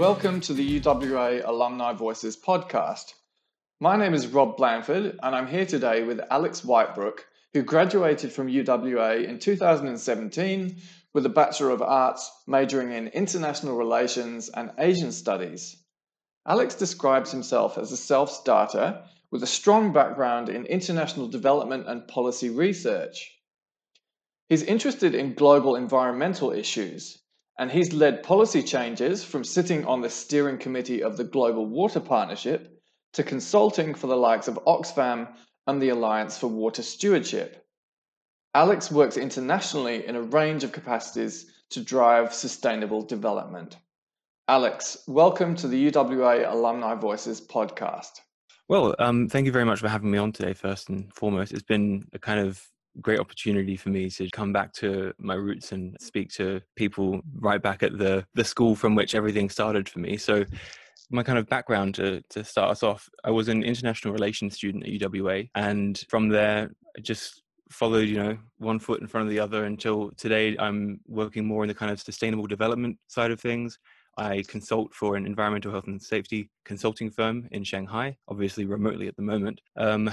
Welcome to the UWA Alumni Voices podcast. My name is Rob Blanford, and I'm here today with Alex Whitebrook, who graduated from UWA in 2017 with a Bachelor of Arts majoring in International Relations and Asian Studies. Alex describes himself as a self starter with a strong background in international development and policy research. He's interested in global environmental issues, and he's led policy changes from sitting on the steering committee of the Global Water Partnership to consulting for the likes of Oxfam and the Alliance for Water Stewardship. Alex works internationally in a range of capacities to drive sustainable development. Alex, welcome to the UWA Alumni Voices podcast. Well, um, thank you very much for having me on today, first and foremost. It's been a kind of great opportunity for me to come back to my roots and speak to people right back at the the school from which everything started for me. So my kind of background to, to start us off, I was an international relations student at UWA, and from there, I just followed, you know, one foot in front of the other until today. I'm working more in the kind of sustainable development side of things. I consult for an environmental health and safety consulting firm in Shanghai, obviously remotely at the moment. Um,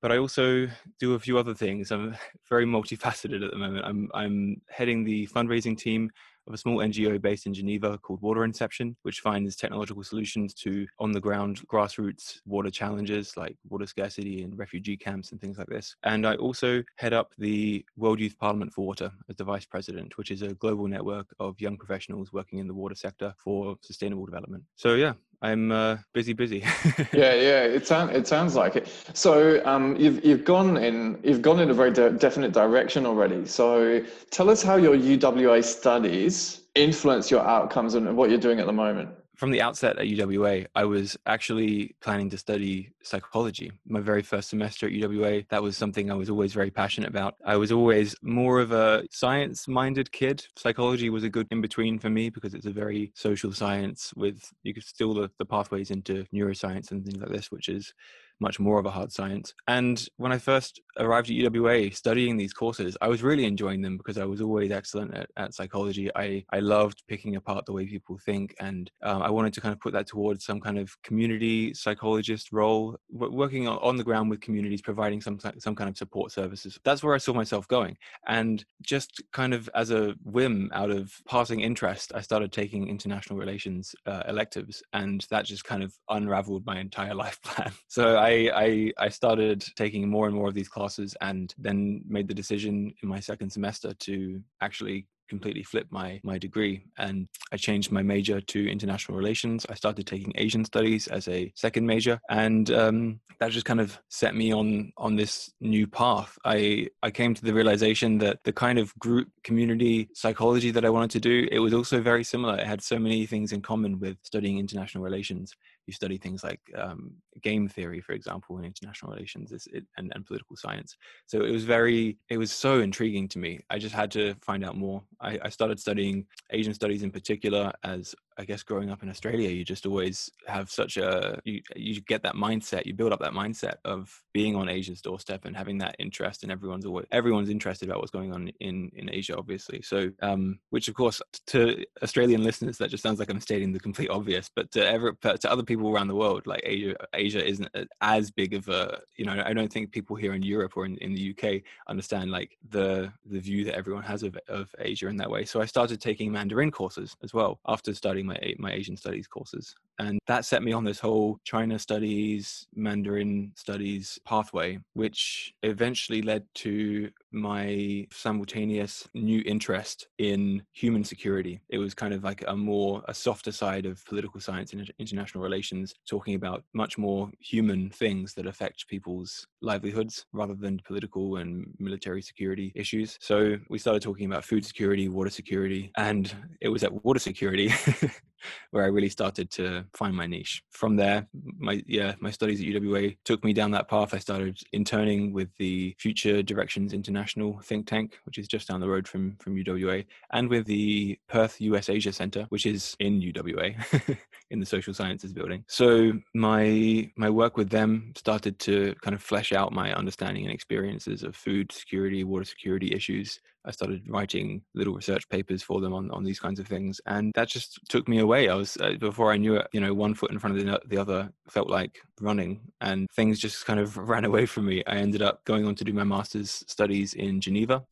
but I also do a few other things. I'm very multifaceted at the moment. I'm I'm heading the fundraising team of a small NGO based in Geneva called Water Inception, which finds technological solutions to on the ground grassroots water challenges like water scarcity and refugee camps and things like this. And I also head up the World Youth Parliament for Water as the vice president, which is a global network of young professionals working in the water sector for sustainable development. So, yeah, I'm uh, busy, busy. yeah, yeah. It sounds it sounds like it. So um, you've you've gone in you've gone in a very de- definite direction already. So tell us how your UWA studies influence your outcomes and what you're doing at the moment from the outset at UWA, I was actually planning to study psychology. My very first semester at UWA, that was something I was always very passionate about. I was always more of a science minded kid. Psychology was a good in between for me because it's a very social science with you could still the, the pathways into neuroscience and things like this, which is much more of a hard science. And when I first arrived at UWA studying these courses, I was really enjoying them because I was always excellent at, at psychology. I, I loved picking apart the way people think, and um, I wanted to kind of put that towards some kind of community psychologist role, working on the ground with communities, providing some some kind of support services. That's where I saw myself going. And just kind of as a whim, out of passing interest, I started taking international relations uh, electives, and that just kind of unraveled my entire life plan. So I I, I, I started taking more and more of these classes, and then made the decision in my second semester to actually completely flipped my my degree and I changed my major to international relations. I started taking Asian studies as a second major, and um, that just kind of set me on on this new path. I I came to the realization that the kind of group community psychology that I wanted to do it was also very similar. It had so many things in common with studying international relations. You study things like um, game theory, for example, in international relations and, and political science. So it was very, it was so intriguing to me. I just had to find out more. I, I started studying Asian studies in particular as I guess growing up in Australia, you just always have such a you you get that mindset, you build up that mindset of being on Asia's doorstep and having that interest, and everyone's always everyone's interested about what's going on in in Asia, obviously. So, um, which of course to Australian listeners, that just sounds like I'm stating the complete obvious, but to ever to other people around the world, like Asia, Asia isn't as big of a you know I don't think people here in Europe or in, in the UK understand like the the view that everyone has of of Asia in that way. So I started taking Mandarin courses as well after studying my my Asian studies courses, and that set me on this whole China studies, Mandarin studies pathway, which eventually led to my simultaneous new interest in human security. It was kind of like a more a softer side of political science and international relations, talking about much more human things that affect people's livelihoods rather than political and military security issues. So we started talking about food security, water security, and it was at water security where I really started to find my niche. From there, my yeah, my studies at UWA took me down that path. I started interning with the Future Directions International think tank, which is just down the road from from UWA, and with the Perth US Asia Center, which is in UWA in the social sciences building. So my my work with them started to kind of flesh out my understanding and experiences of food security, water security issues I started writing little research papers for them on, on these kinds of things. And that just took me away. I was, uh, before I knew it, you know, one foot in front of the, the other felt like running and things just kind of ran away from me. I ended up going on to do my master's studies in Geneva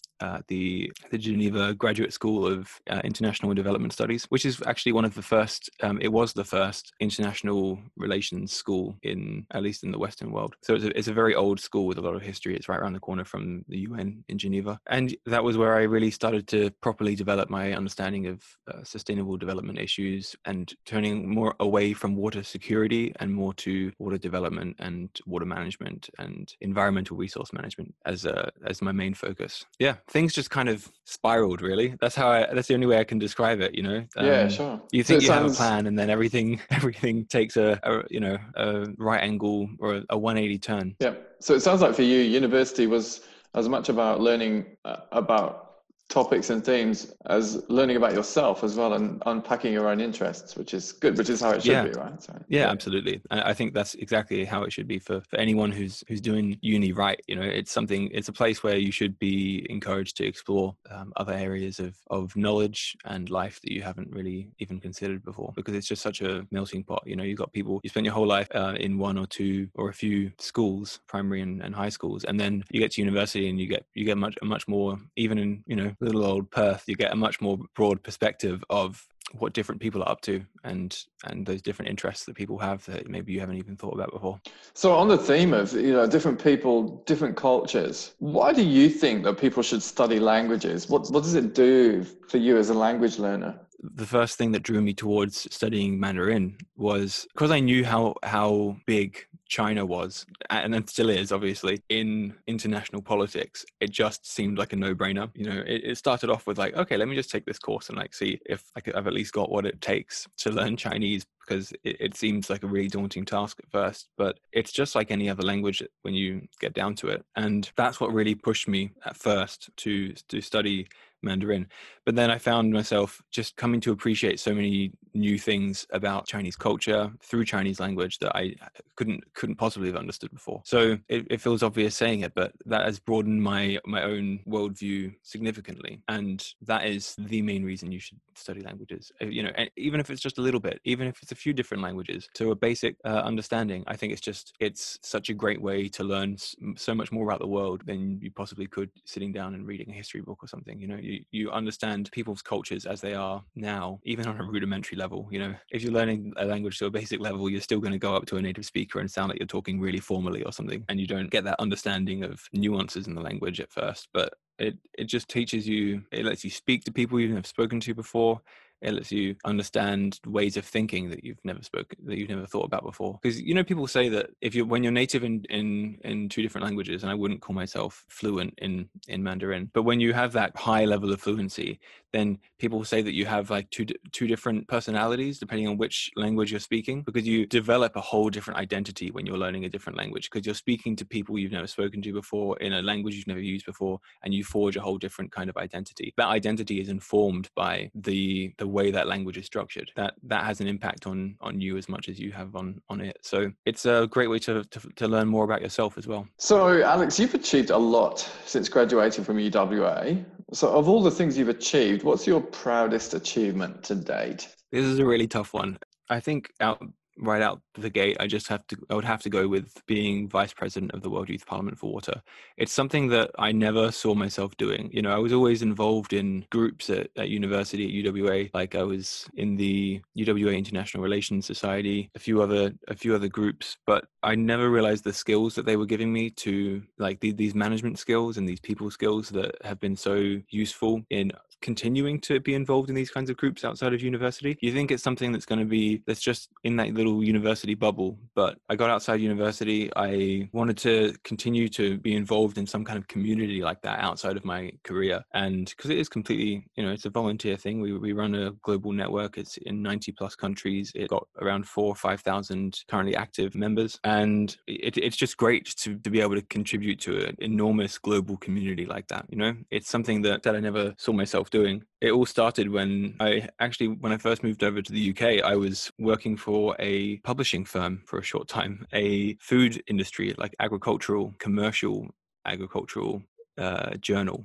the the Geneva Graduate School of uh, International and Development Studies, which is actually one of the first. Um, it was the first international relations school in at least in the Western world. So it's a, it's a very old school with a lot of history. It's right around the corner from the UN in Geneva, and that was where I really started to properly develop my understanding of uh, sustainable development issues and turning more away from water security and more to water development and water management and environmental resource management as a, as my main focus. Yeah, things just kind of spiraled really. That's how i that's the only way i can describe it you know? Um, yeah sure. you think so you sounds... have a plan and then everything everything takes a, a you know a right angle or a, a 180 turn. Yeah. So it sounds like for you university was as much about learning uh, about topics and themes as learning about yourself as well and unpacking your own interests which is good which is how it should yeah. be right? So, yeah, yeah, absolutely. I think that's exactly how it should be for, for anyone who's who's doing uni right? You know it's something it's a place where you should be encouraged to explore um, other areas of of knowledge and life that you haven't really even considered before because it's just such a melting pot. You know you've got people you spend your whole life uh, in one or two or a few schools primary and, and high schools and then you get to university and you get you get much much more even in you know little old Perth, you get a much more broad perspective of what different people are up to and and those different interests that people have that maybe you haven't even thought about before. So on the theme of you know different people different cultures why do you think that people should study languages? What what does it do for you as a language learner? The first thing that drew me towards studying Mandarin was because I knew how how big China was, and then still is, obviously, in international politics. It just seemed like a no-brainer. You know, it, it started off with like, okay, let me just take this course and like see if I've at least got what it takes to learn Chinese because it, it, seems like a really daunting task at first, but it's just like any other language when you get down to it. And that's what really pushed me at first to to study Mandarin. But then I found myself just coming to appreciate so many new things about Chinese culture through Chinese language that I couldn't couldn't possibly have understood before. So it, it feels obvious saying it, but that has broadened my my own worldview significantly, and that is the main reason you should study languages. Uh, you know, even if it's just a little bit, even if it's a few different languages, to a basic uh, understanding. I think it's just it's such a great way to learn so much more about the world than you possibly could sitting down and reading a history book or something. You know, you you understand people's cultures as they are now, even on a rudimentary level. You know, if you're learning a language to a basic level, you're still going to go up to a native speaker and sound like you're talking really formally or something, and you don't get that understanding of nuances in the language at first. But it it just teaches you it lets you speak to people you've never spoken to before it lets you understand ways of thinking that you've never spoken that you've never thought about before. Because you know people say that if you when you're native in in in two different languages and i wouldn't call myself fluent in in mandarin but when you have that high level of fluency then people say that you have like two two different personalities depending on which language you're speaking because you develop a whole different identity when you're learning a different language because you're speaking to people you've never spoken to before in a language you've never used before and you forge a whole different kind of identity. That identity is informed by the the way that language is structured that that has an impact on on you as much as you have on on it so it's a great way to to, to learn more about yourself as well so alex you've achieved a lot since graduating from uwa so, of all the things you've achieved, what's your proudest achievement to date? This is a really tough one. I think out right out the gate, I just have to, I would have to go with being vice president of the World Youth Parliament for Water. It's something that I never saw myself doing. You know, I was always involved in groups at, at university at UWA, like I was in the UWA International Relations Society, a few other, a few other groups, but I never realized the skills that they were giving me to like the, these management skills and these people skills that have been so useful in continuing to be involved in these kinds of groups outside of university? You think it's something that's going to be that's just in that little university bubble? But I got outside university. I wanted to continue to be involved in some kind of community like that outside of my career, and because it is completely, you know, it's a volunteer thing. We we run a global network. It's in ninety plus countries. It got around four or five thousand currently active members, and it, it's just great to to be able to contribute to an enormous global community like that. You know, it's something that that I never saw myself myself doing. It all started when I actually, when I first moved over to the UK, I was working for a publishing firm for a short time, a food industry, like agricultural, commercial agricultural uh, journal.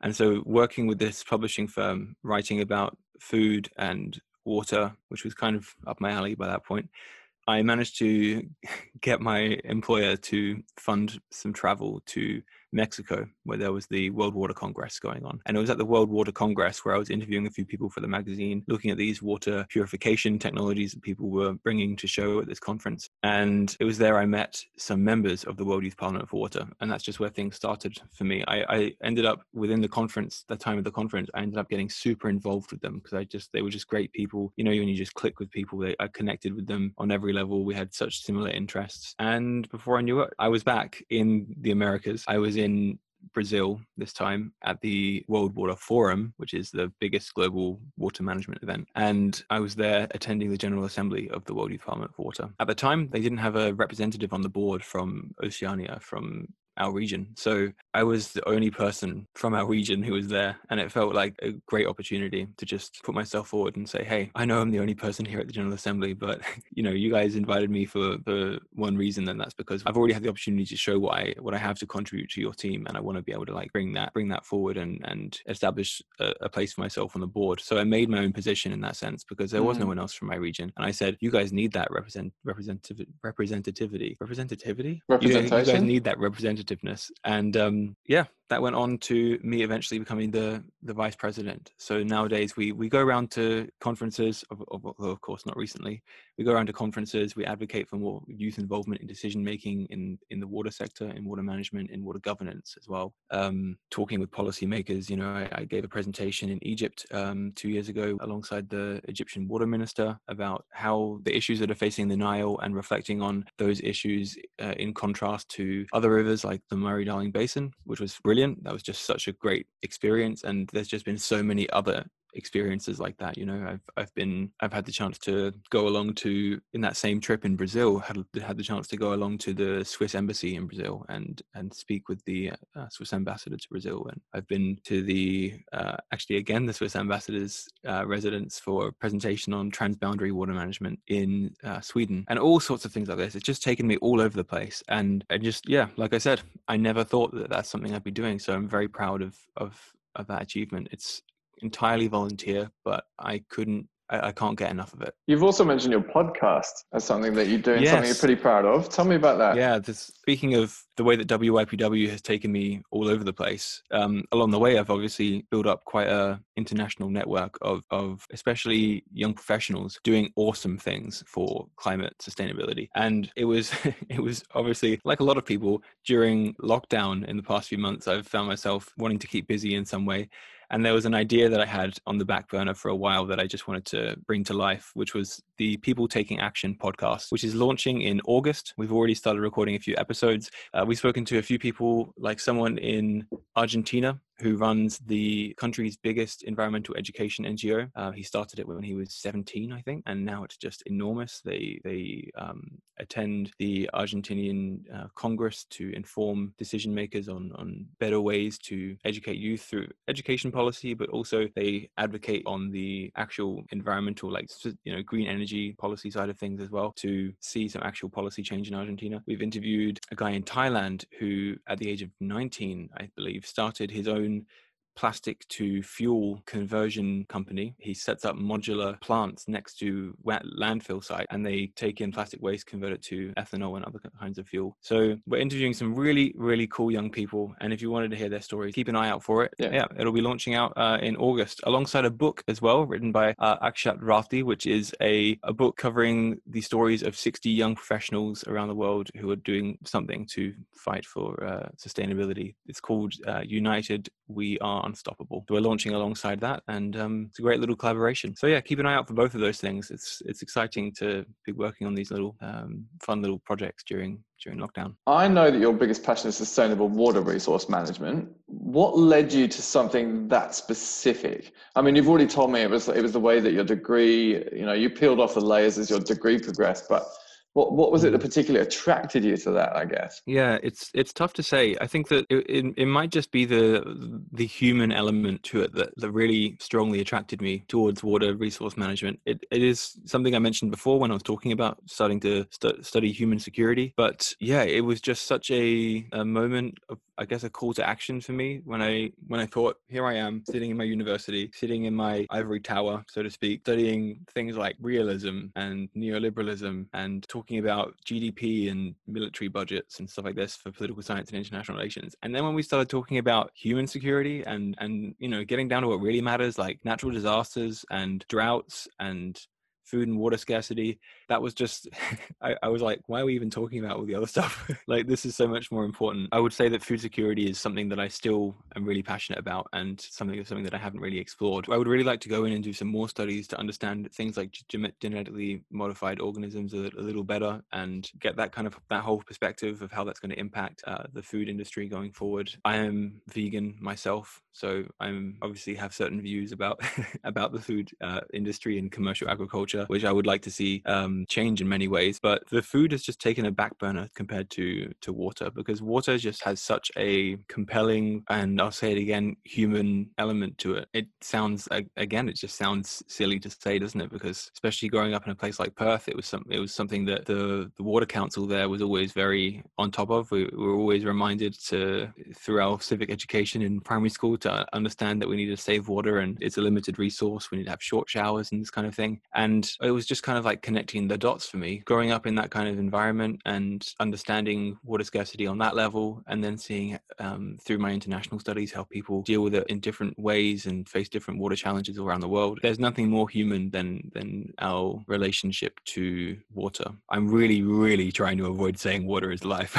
And so, working with this publishing firm, writing about food and water, which was kind of up my alley by that point, I managed to get my employer to fund some travel to Mexico, where there was the World Water Congress going on. And it was at the World Water Congress where I was interviewing a few people for the magazine, looking at these water purification technologies that people were bringing to show at this conference. And it was there I met some members of the World Youth Parliament for Water. And that's just where things started for me. I, I ended up within the conference, the time of the conference, I ended up getting super involved with them because I just, they were just great people. You know, when you just click with people, they, I connected with them on every level. We had such similar interests. And before I knew it, I was back in the Americas. I was in Brazil this time at the World Water Forum, which is the biggest global water management event. And I was there attending the General Assembly of the World Youth Parliament for Water. At the time, they didn't have a representative on the board from Oceania, from our region. So I was the only person from our region who was there. And it felt like a great opportunity to just put myself forward and say, hey, I know I'm the only person here at the General Assembly, but you know, you guys invited me for the one reason, and that's because I've already had the opportunity to show what I what I have to contribute to your team. And I want to be able to like bring that, bring that forward and and establish a, a place for myself on the board. So I made my own position in that sense because there was mm. no one else from my region. And I said, you guys need that represent representative representativity. Representativity? Representation. You, you guys need that representation And um, yeah, that went on to me eventually becoming the the vice president. So nowadays we we go around to conferences, of, of, of course not recently. We go around to conferences. We advocate for more youth involvement in decision making in in the water sector, in water management, in water governance as well. Um, talking with policymakers, you know, I, I, gave a presentation in Egypt um, two years ago alongside the Egyptian water minister about how the issues that are facing the Nile and reflecting on those issues uh, in contrast to other rivers like the Murray-Darling Basin, which was brilliant. That was just such a great experience, and there's just been so many other experiences like that you know i've i've been i've had the chance to go along to in that same trip in brazil had had the chance to go along to the swiss embassy in brazil and and speak with the uh, swiss ambassador to brazil. And i've been to the uh, actually again the swiss ambassador's uh, residence for a presentation on transboundary water management in uh, sweden. And all sorts of things like this it's just taken me all over the place. And and just yeah like i said i never thought that that's something i'd be doing. So i'm very proud of of of that achievement. It's entirely volunteer, but I couldn't I, I, can't get enough of it. You've also mentioned your podcast as something that you're doing, yes. something you're pretty proud of. Tell me about that. Yeah, this, speaking of the way that WYPW has taken me all over the place, um, along the way, I've obviously built up quite a international network of, of especially young professionals doing awesome things for climate sustainability. And it was, it was obviously like a lot of people during lockdown in the past few months, I've found myself wanting to keep busy in some way. And there was an idea that I had on the back burner for a while that I just wanted to bring to life, which was the People Taking Action podcast, which is launching in August. We've already started recording a few episodes. Uh, we've spoken to a few people, like someone in Argentina who runs the country's biggest environmental education NGO. Uh, he started it when he was 17, I think, and now it's just enormous. They they um, attend the Argentinian uh, Congress to inform decision makers on on better ways to educate youth through education policy, but also they advocate on the actual environmental, like you know, green energy policy side of things as well to see some actual policy change in Argentina. We've interviewed a guy in Thailand who, at the age of 19, I believe, started his own plastic to fuel conversion company. He sets up modular plants next to landfill site and they take in plastic waste, convert it to ethanol and other kinds of fuel. So we're interviewing some really, really cool young people. And if you wanted to hear their stories, keep an eye out for it. Yeah, yeah it'll be launching out uh, in August alongside a book as well written by uh, Akshat Rathi, which is a, a book covering the stories of 60 young professionals around the world who are doing something to fight for uh, sustainability. It's called uh, United We Are unstoppable. We're launching alongside that, and um, it's a great little collaboration. So yeah, keep an eye out for both of those things. It's it's exciting to be working on these little um, fun little projects during during lockdown. I know that your biggest passion is sustainable water resource management. What led you to something that specific? I mean, you've already told me it was it was the way that your degree, you know, you peeled off the layers as your degree progressed, but what what was it that mm. particularly attracted you to that? I guess. Yeah, it's it's tough to say. I think that it, it, it might just be the the human element to it that, that really strongly attracted me towards water resource management. It it is something I mentioned before when I was talking about starting to st- study human security. But yeah, it was just such a, a moment of I guess a call to action for me when I when I thought here I am sitting in my university, sitting in my ivory tower, so to speak, studying things like realism and neoliberalism and talking about GDP and military budgets and stuff like this for political science and international relations. And then when we started talking about human security and and you know getting down to what really matters like natural disasters and droughts and food and water scarcity that was just I, I, was like why are we even talking about all the other stuff? Like this is so much more important. I would say that food security is something that i still am really passionate about and something something that i haven't really explored. I would really like to go in and do some more studies to understand things like genetically modified organisms a, a little better and get that kind of that whole perspective of how that's going to impact uh, the food industry going forward. I am vegan myself so i'm obviously have certain views about about the food uh, industry and commercial agriculture which i would like to see um, change in many ways, but the food has just taken a back burner compared to to water because water just has such a compelling and I'll say it again, human element to it. It sounds again, it just sounds silly to say, doesn't it? Because especially growing up in a place like Perth, it was some it was something that the the water council there was always very on top of. We, we were always reminded to through our civic education in primary school to understand that we need to save water and it's a limited resource. We need to have short showers and this kind of thing. And it was just kind of like connecting the dots for me growing up in that kind of environment and understanding water scarcity on that level and then seeing um, through my international studies how people deal with it in different ways and face different water challenges around the world there's nothing more human than than our relationship to water. I'm really really trying to avoid saying water is life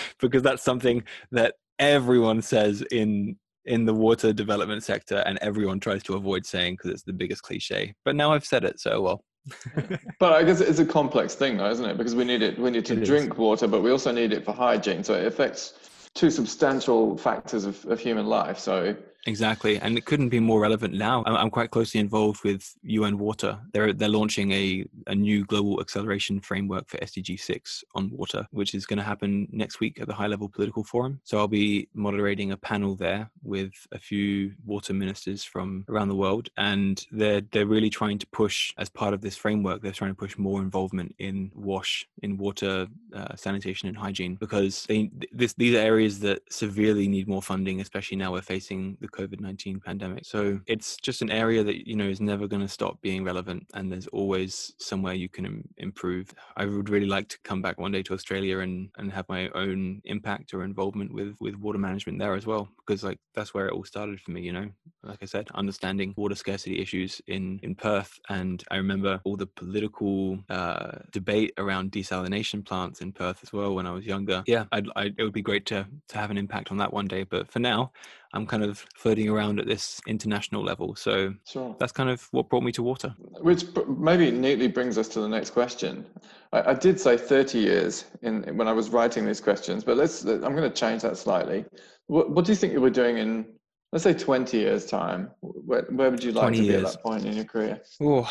because that's something that everyone says in in the water development sector and everyone tries to avoid saying because it's the biggest cliche but now i've said it so well but I guess it's a complex thing, though, isn't it? Because we need it, we need to it drink is. water, but we also need it for hygiene. So it affects two substantial factors of, of human life. So Exactly, and it couldn't be more relevant now. I'm quite closely involved with UN Water. They're they're launching a, a new global acceleration framework for SDG six on water, which is going to happen next week at the High Level Political Forum. So I'll be moderating a panel there with a few water ministers from around the world, and they're they're really trying to push as part of this framework. They're trying to push more involvement in WASH, in water uh, sanitation and hygiene, because they this these are areas that severely need more funding, especially now we're facing the the COVID 19 pandemic. So it's just an area that, you know, is never going to stop being relevant and there's always somewhere you can Im- improve. I would really like to come back one day to Australia and, and have my own impact or involvement with, with water management there as well, because like that's where it all started for me, you know, like I said, understanding water scarcity issues in, in Perth. And I remember all the political uh, debate around desalination plants in Perth as well when I was younger. Yeah, I'd, I'd, it would be great to, to have an impact on that one day. But for now, I'm kind of floating around at this international level. So sure. that's kind of what brought me to water. Which maybe neatly brings us to the next question. I, I did say 30 years in when I was writing these questions, but let's. I'm going to change that slightly. What, what do you think you were doing in let's say 20 years time where, where would you like to be years. at that point in your career oh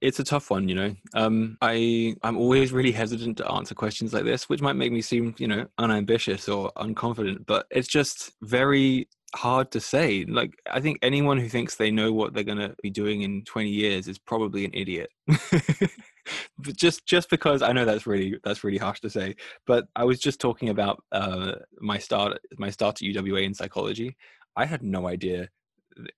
it's a tough one you know um, i i'm always really hesitant to answer questions like this which might make me seem you know unambitious or unconfident but it's just very hard to say. Like, I think anyone who thinks they know what they're going to be doing in 20 years is probably an idiot. but just just because I know that's really that's really harsh to say, but I was just talking about uh, my start my start at UWA in psychology. I had no idea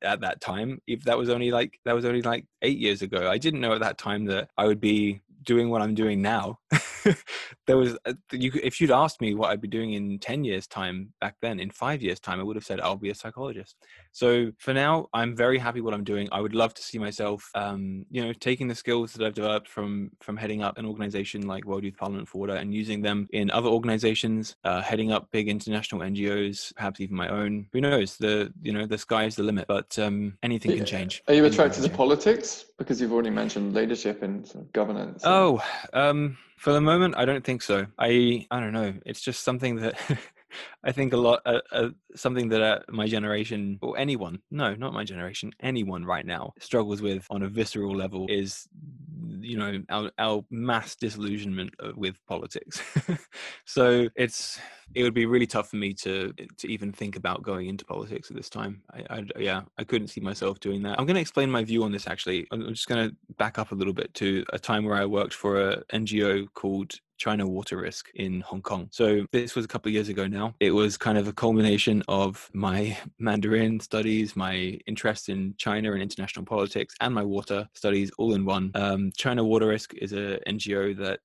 at that time if that was only like that was only like eight years ago i didn't know at that time that i would be doing what i'm doing now there was uh, you if you'd asked me what I'd be doing in 10 years time back then in 5 years time I would have said I'll be a psychologist. So for now I'm very happy what I'm doing. I would love to see myself um, you know taking the skills that I've developed from from heading up an organization like World Youth Parliament for Water and using them in other organizations uh, heading up big international NGOs perhaps even my own. Who knows the you know the sky's the limit but um, anything can change. Are you attracted to politics because you've already mentioned leadership and sort of governance? Oh um for the moment, I don't think so. I I don't know. It's just something that I think a lot, uh, uh, something that uh, my generation or anyone, no, not my generation, anyone right now struggles with on a visceral level is you know our, our mass disillusionment with politics. So it's it would be really tough for me to to even think about going into politics at this time. I, I yeah i couldn't see myself doing that. I'm going to explain my view on this actually. I'm just going to back up a little bit to a time where i worked for a ngo called China Water Risk in Hong Kong. So this was a couple of years ago now. It was kind of a culmination of my Mandarin studies, my interest in China and international politics, and my water studies all in one. Um, China Water Risk is a NGO that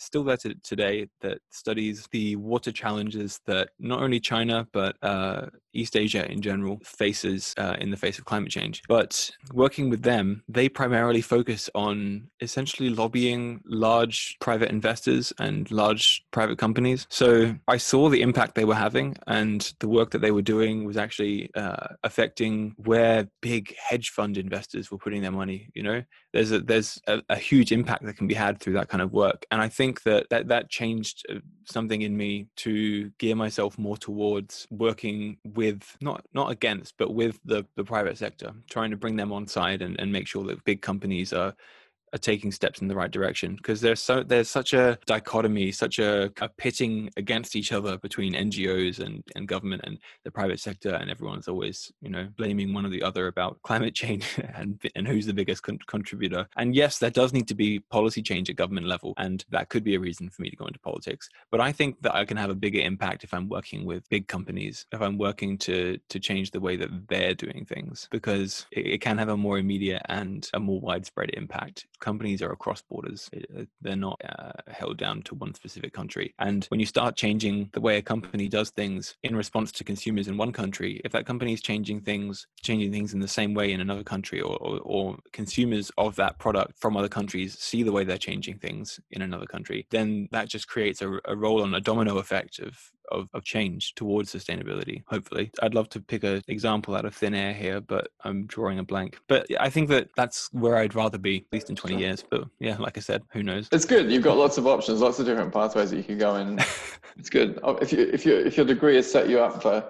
still there to, today that studies the water challenges that not only China but uh, East Asia in general faces uh, in the face of climate change. But working with them, they primarily focus on essentially lobbying large private investors and large private companies. So I saw the impact they were having, and the work that they were doing was actually uh, affecting where big hedge fund investors were putting their money. You know, there's a there's a, a huge impact that can be had through that kind of work, and I think that that, that changed uh, something in me to gear myself more towards working with not not against but with the the private sector trying to bring them on side and, and make sure that big companies are are taking steps in the right direction because there's so there's such a dichotomy such a, a, pitting against each other between ngos and, and government and the private sector and everyone's always you know blaming one or the other about climate change and and who's the biggest con- contributor. And yes there does need to be policy change at government level and that could be a reason for me to go into politics. But i think that i can have a bigger impact if i'm working with big companies if i'm working to to change the way that they're doing things because it, it can have a more immediate and a more widespread impact companies are across borders. Uh, they're not uh, held down to one specific country. And when you start changing the way a company does things in response to consumers in one country, if that company is changing things, changing things in the same way in another country, or, or, or consumers of that product from other countries see the way they're changing things in another country, then that just creates a, a roll on a domino effect of of, of change towards sustainability, hopefully. I'd love to pick an example out of thin air here, but I'm drawing a blank. But I think that that's where I'd rather be, at least in 20 years. But yeah, like I said, who knows? It's good. You've got lots of options, lots of different pathways that you can go in. it's good. Oh, if, you, if, you, if your degree has set you up for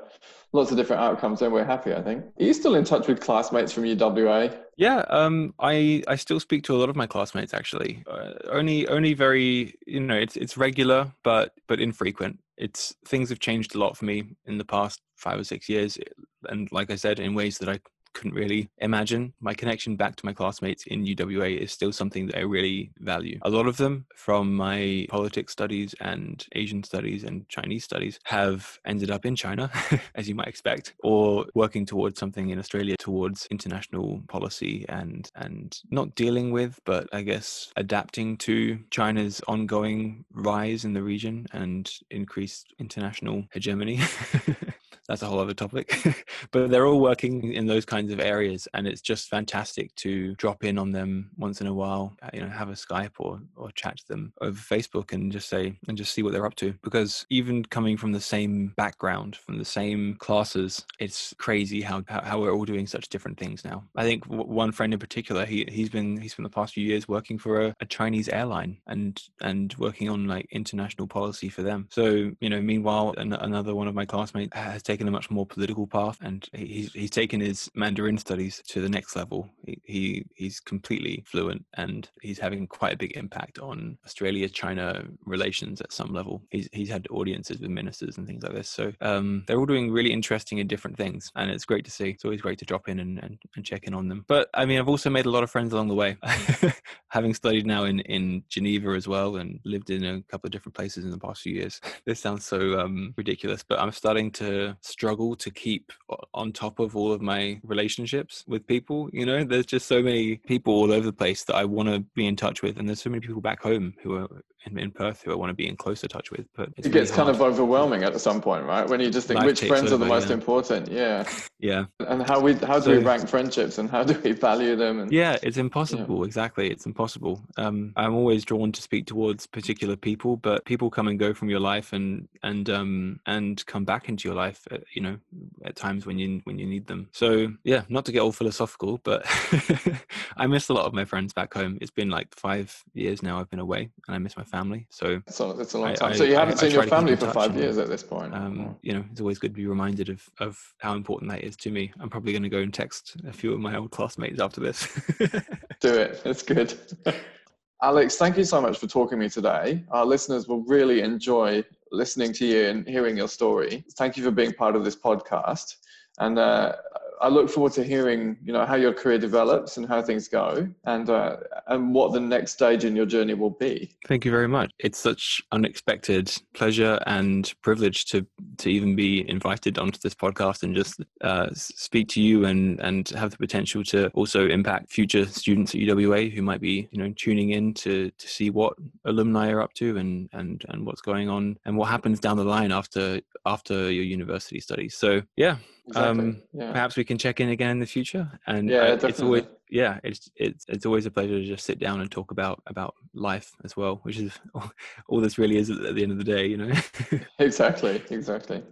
lots of different outcomes, and we're happy, I think. Are you still in touch with classmates from UWA? Yeah, um, I I still speak to a lot of my classmates actually. Uh, only only very you know it's it's regular but but infrequent it's things have changed a lot for me in the past five or six years and like i said in ways that i couldn't really imagine. My connection back to my classmates in UWA is still something that I really value. A lot of them from my politics studies and Asian studies and Chinese studies have ended up in China, as you might expect, or working towards something in Australia towards international policy and and not dealing with, but I guess adapting to China's ongoing rise in the region and increased international hegemony. that's a whole other topic. but they're all working in those kinds of areas, and it's just fantastic to drop in on them once in a while. Uh, you know, have a Skype or or chat to them over Facebook and just say and just see what they're up to. Because even coming from the same background, from the same classes, it's crazy how how, we're all doing such different things now. I think one friend in particular, he he's been he's spent the past few years working for a, a Chinese airline and and working on like international policy for them. So you know, meanwhile, an, another one of my classmates has taken taken a much more political path, and he's he's taken his Mandarin studies to the next level. He, he he's completely fluent, and he's having quite a big impact on Australia-China relations at some level. He's he's had audiences with ministers and things like this. So um, they're all doing really interesting and different things, and it's great to see. It's always great to drop in and, and, and check in on them. But I mean, I've also made a lot of friends along the way, having studied now in in Geneva as well, and lived in a couple of different places in the past few years. this sounds so um, ridiculous, but I'm starting to struggle to keep on top of all of my relationships with people. You know, there's just so many people all over the place that I want to be in touch with, and there's so many people back home who are in, in Perth who I want to be in closer touch with. But it gets kind of overwhelming at some point, right? When you just think Life which friends over, are the most yeah. important. Yeah. Yeah. And how we how do so, we rank friendships and how do we value them? And, yeah, it's impossible. Yeah. Exactly, it's impossible. Um, I'm always drawn to speak towards particular people, but people come and go from your life and and um and come back into your life. You know, at times when you when you need them. So yeah, not to get all philosophical, but I miss a lot of my friends back home. It's been like five years now I've been away, and I miss my family. So it's a, it's a long time. I, so you haven't I, seen your family for five years at this point. Um, you know, it's always good to be reminded of of how important that is to me. I'm probably going to go and text a few of my old classmates after this. Do it. It's good. Alex, thank you so much for talking to me today. Our listeners will really enjoy listening to you and hearing your story. Thank you for being part of this podcast. And uh, I look forward to hearing, you know, how your career develops and how things go, and uh, and what the next stage in your journey will be. Thank you very much. It's such unexpected pleasure and privilege to to even be invited onto this podcast and just uh, speak to you and and have the potential to also impact future students at UWA who might be, you know, tuning in to to see what alumni are up to and and and what's going on and what happens down the line after after your university studies. So yeah, Exactly. Um, yeah. Perhaps we can check in again in the future. And yeah, uh, it's always yeah, it's it's it's always a pleasure to just sit down and talk about about life as well, which is all, all this really is at the end of the day, you know. exactly, exactly.